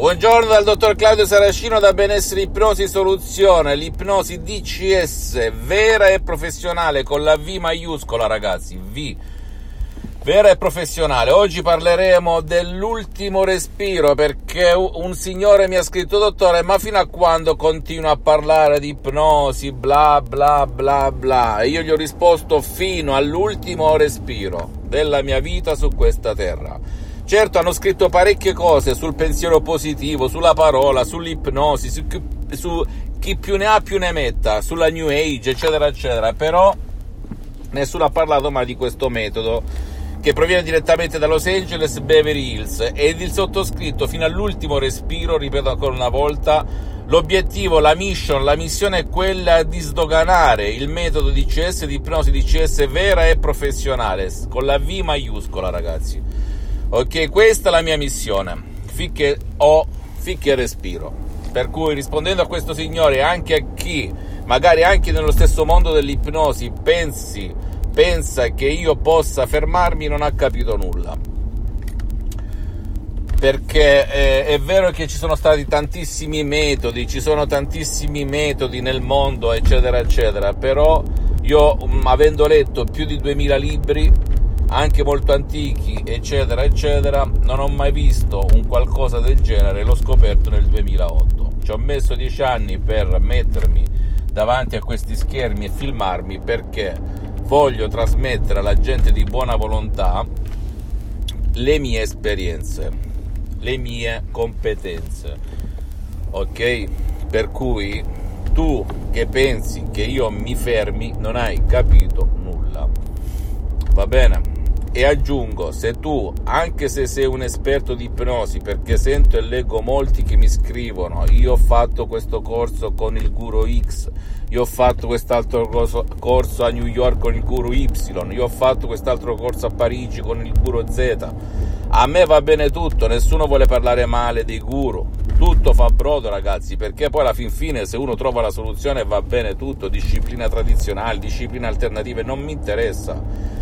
Buongiorno dal dottor Claudio Saracino da Benessere Ipnosi Soluzione, l'ipnosi DCS vera e professionale con la V maiuscola ragazzi, V. Vera e professionale. Oggi parleremo dell'ultimo respiro perché un signore mi ha scritto dottore ma fino a quando continua a parlare di ipnosi bla bla bla bla? E io gli ho risposto fino all'ultimo respiro della mia vita su questa terra Certo, hanno scritto parecchie cose sul pensiero positivo, sulla parola, sull'ipnosi, su, su chi più ne ha più ne metta, sulla New Age, eccetera, eccetera, però nessuno ha parlato mai di questo metodo che proviene direttamente da Los Angeles Beverly Hills ed il sottoscritto fino all'ultimo respiro, ripeto ancora una volta, l'obiettivo, la mission, la missione è quella di sdoganare il metodo di CS, di ipnosi di CS vera e professionale, con la V maiuscola ragazzi. Ok, questa è la mia missione, finché ho, finché respiro. Per cui rispondendo a questo signore, anche a chi magari anche nello stesso mondo dell'ipnosi pensi, pensa che io possa fermarmi, non ha capito nulla. Perché eh, è vero che ci sono stati tantissimi metodi, ci sono tantissimi metodi nel mondo, eccetera, eccetera, però io, avendo letto più di 2000 libri, anche molto antichi, eccetera, eccetera, non ho mai visto un qualcosa del genere, l'ho scoperto nel 2008. Ci ho messo dieci anni per mettermi davanti a questi schermi e filmarmi perché voglio trasmettere alla gente di buona volontà le mie esperienze, le mie competenze. Ok? Per cui tu che pensi che io mi fermi non hai capito nulla. Va bene? E aggiungo, se tu, anche se sei un esperto di ipnosi, perché sento e leggo molti che mi scrivono, io ho fatto questo corso con il guru X, io ho fatto quest'altro corso a New York con il guru Y, io ho fatto quest'altro corso a Parigi con il guru Z. A me va bene tutto, nessuno vuole parlare male dei guru. Tutto fa brodo, ragazzi, perché poi alla fin fine se uno trova la soluzione va bene tutto, disciplina tradizionale, disciplina alternative, non mi interessa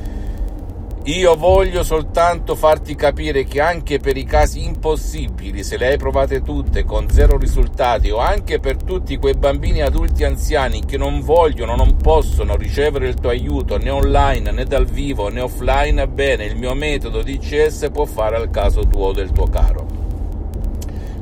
io voglio soltanto farti capire che anche per i casi impossibili, se le hai provate tutte con zero risultati, o anche per tutti quei bambini adulti anziani che non vogliono, non possono ricevere il tuo aiuto né online né dal vivo né offline, bene, il mio metodo DCS può fare al caso tuo o del tuo caro.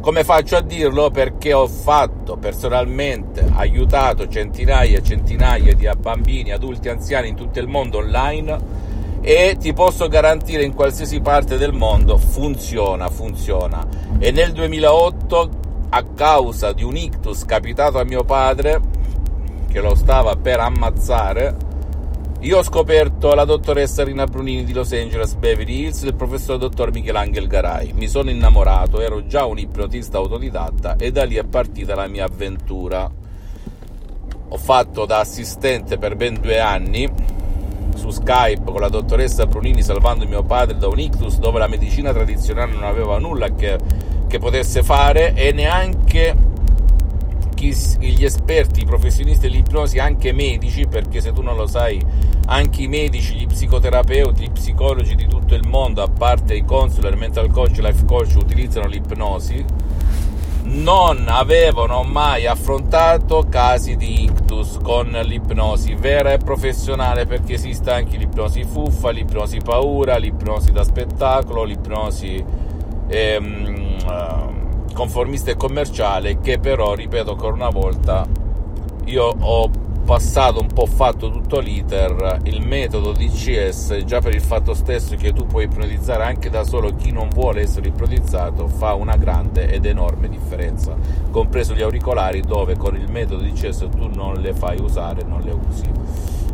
Come faccio a dirlo? Perché ho fatto personalmente, aiutato centinaia e centinaia di bambini, adulti, anziani in tutto il mondo online e ti posso garantire in qualsiasi parte del mondo funziona, funziona. E nel 2008 a causa di un ictus capitato a mio padre che lo stava per ammazzare io ho scoperto la dottoressa Rina Brunini di Los Angeles Beverly Hills e il professor dottor Michelangelo Garai. Mi sono innamorato, ero già un ipnotista autodidatta e da lì è partita la mia avventura. Ho fatto da assistente per ben due anni su Skype con la dottoressa Brunini salvando mio padre da un ictus dove la medicina tradizionale non aveva nulla che, che potesse fare e neanche chi, gli esperti, i professionisti dell'ipnosi, anche medici, perché se tu non lo sai, anche i medici, gli psicoterapeuti, gli psicologi di tutto il mondo, a parte i consular, mental coach, life coach, utilizzano l'ipnosi non avevano mai affrontato casi di ictus con l'ipnosi vera e professionale perché esiste anche l'ipnosi fuffa, l'ipnosi paura, l'ipnosi da spettacolo, l'ipnosi ehm, conformista e commerciale che però, ripeto ancora una volta, io ho passato un po' fatto tutto l'iter, il metodo DCS, già per il fatto stesso che tu puoi ipnotizzare anche da solo chi non vuole essere ipnotizzato, fa una grande ed enorme differenza, compreso gli auricolari dove con il metodo DCS tu non le fai usare, non le usi.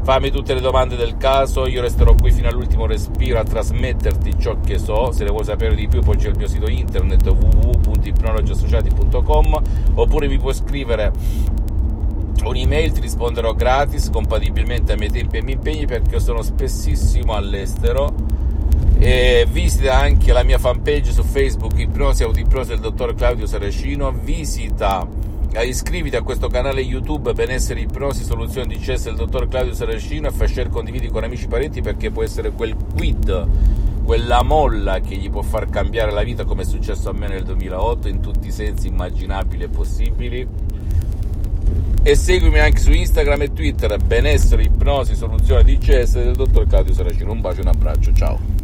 Fammi tutte le domande del caso, io resterò qui fino all'ultimo respiro a trasmetterti ciò che so, se ne vuoi sapere di più poi c'è il mio sito internet www.ipnologiassociati.com oppure mi puoi scrivere un'email ti risponderò gratis compatibilmente ai miei tempi e ai miei impegni perché sono spessissimo all'estero. E visita anche la mia fanpage su Facebook Ipnosi Autoipnosi del dottor Claudio Saracino. Visita eh, iscriviti a questo canale YouTube Benessere Ipnosi Soluzioni di CS del dottor Claudio Saracino e fai share condividi con amici e parenti perché può essere quel quid quella molla che gli può far cambiare la vita come è successo a me nel 2008 in tutti i sensi immaginabili e possibili e seguimi anche su Instagram e Twitter. Benessere, ipnosi, soluzione di del dottor Claudio Saracino. Un bacio e un abbraccio, ciao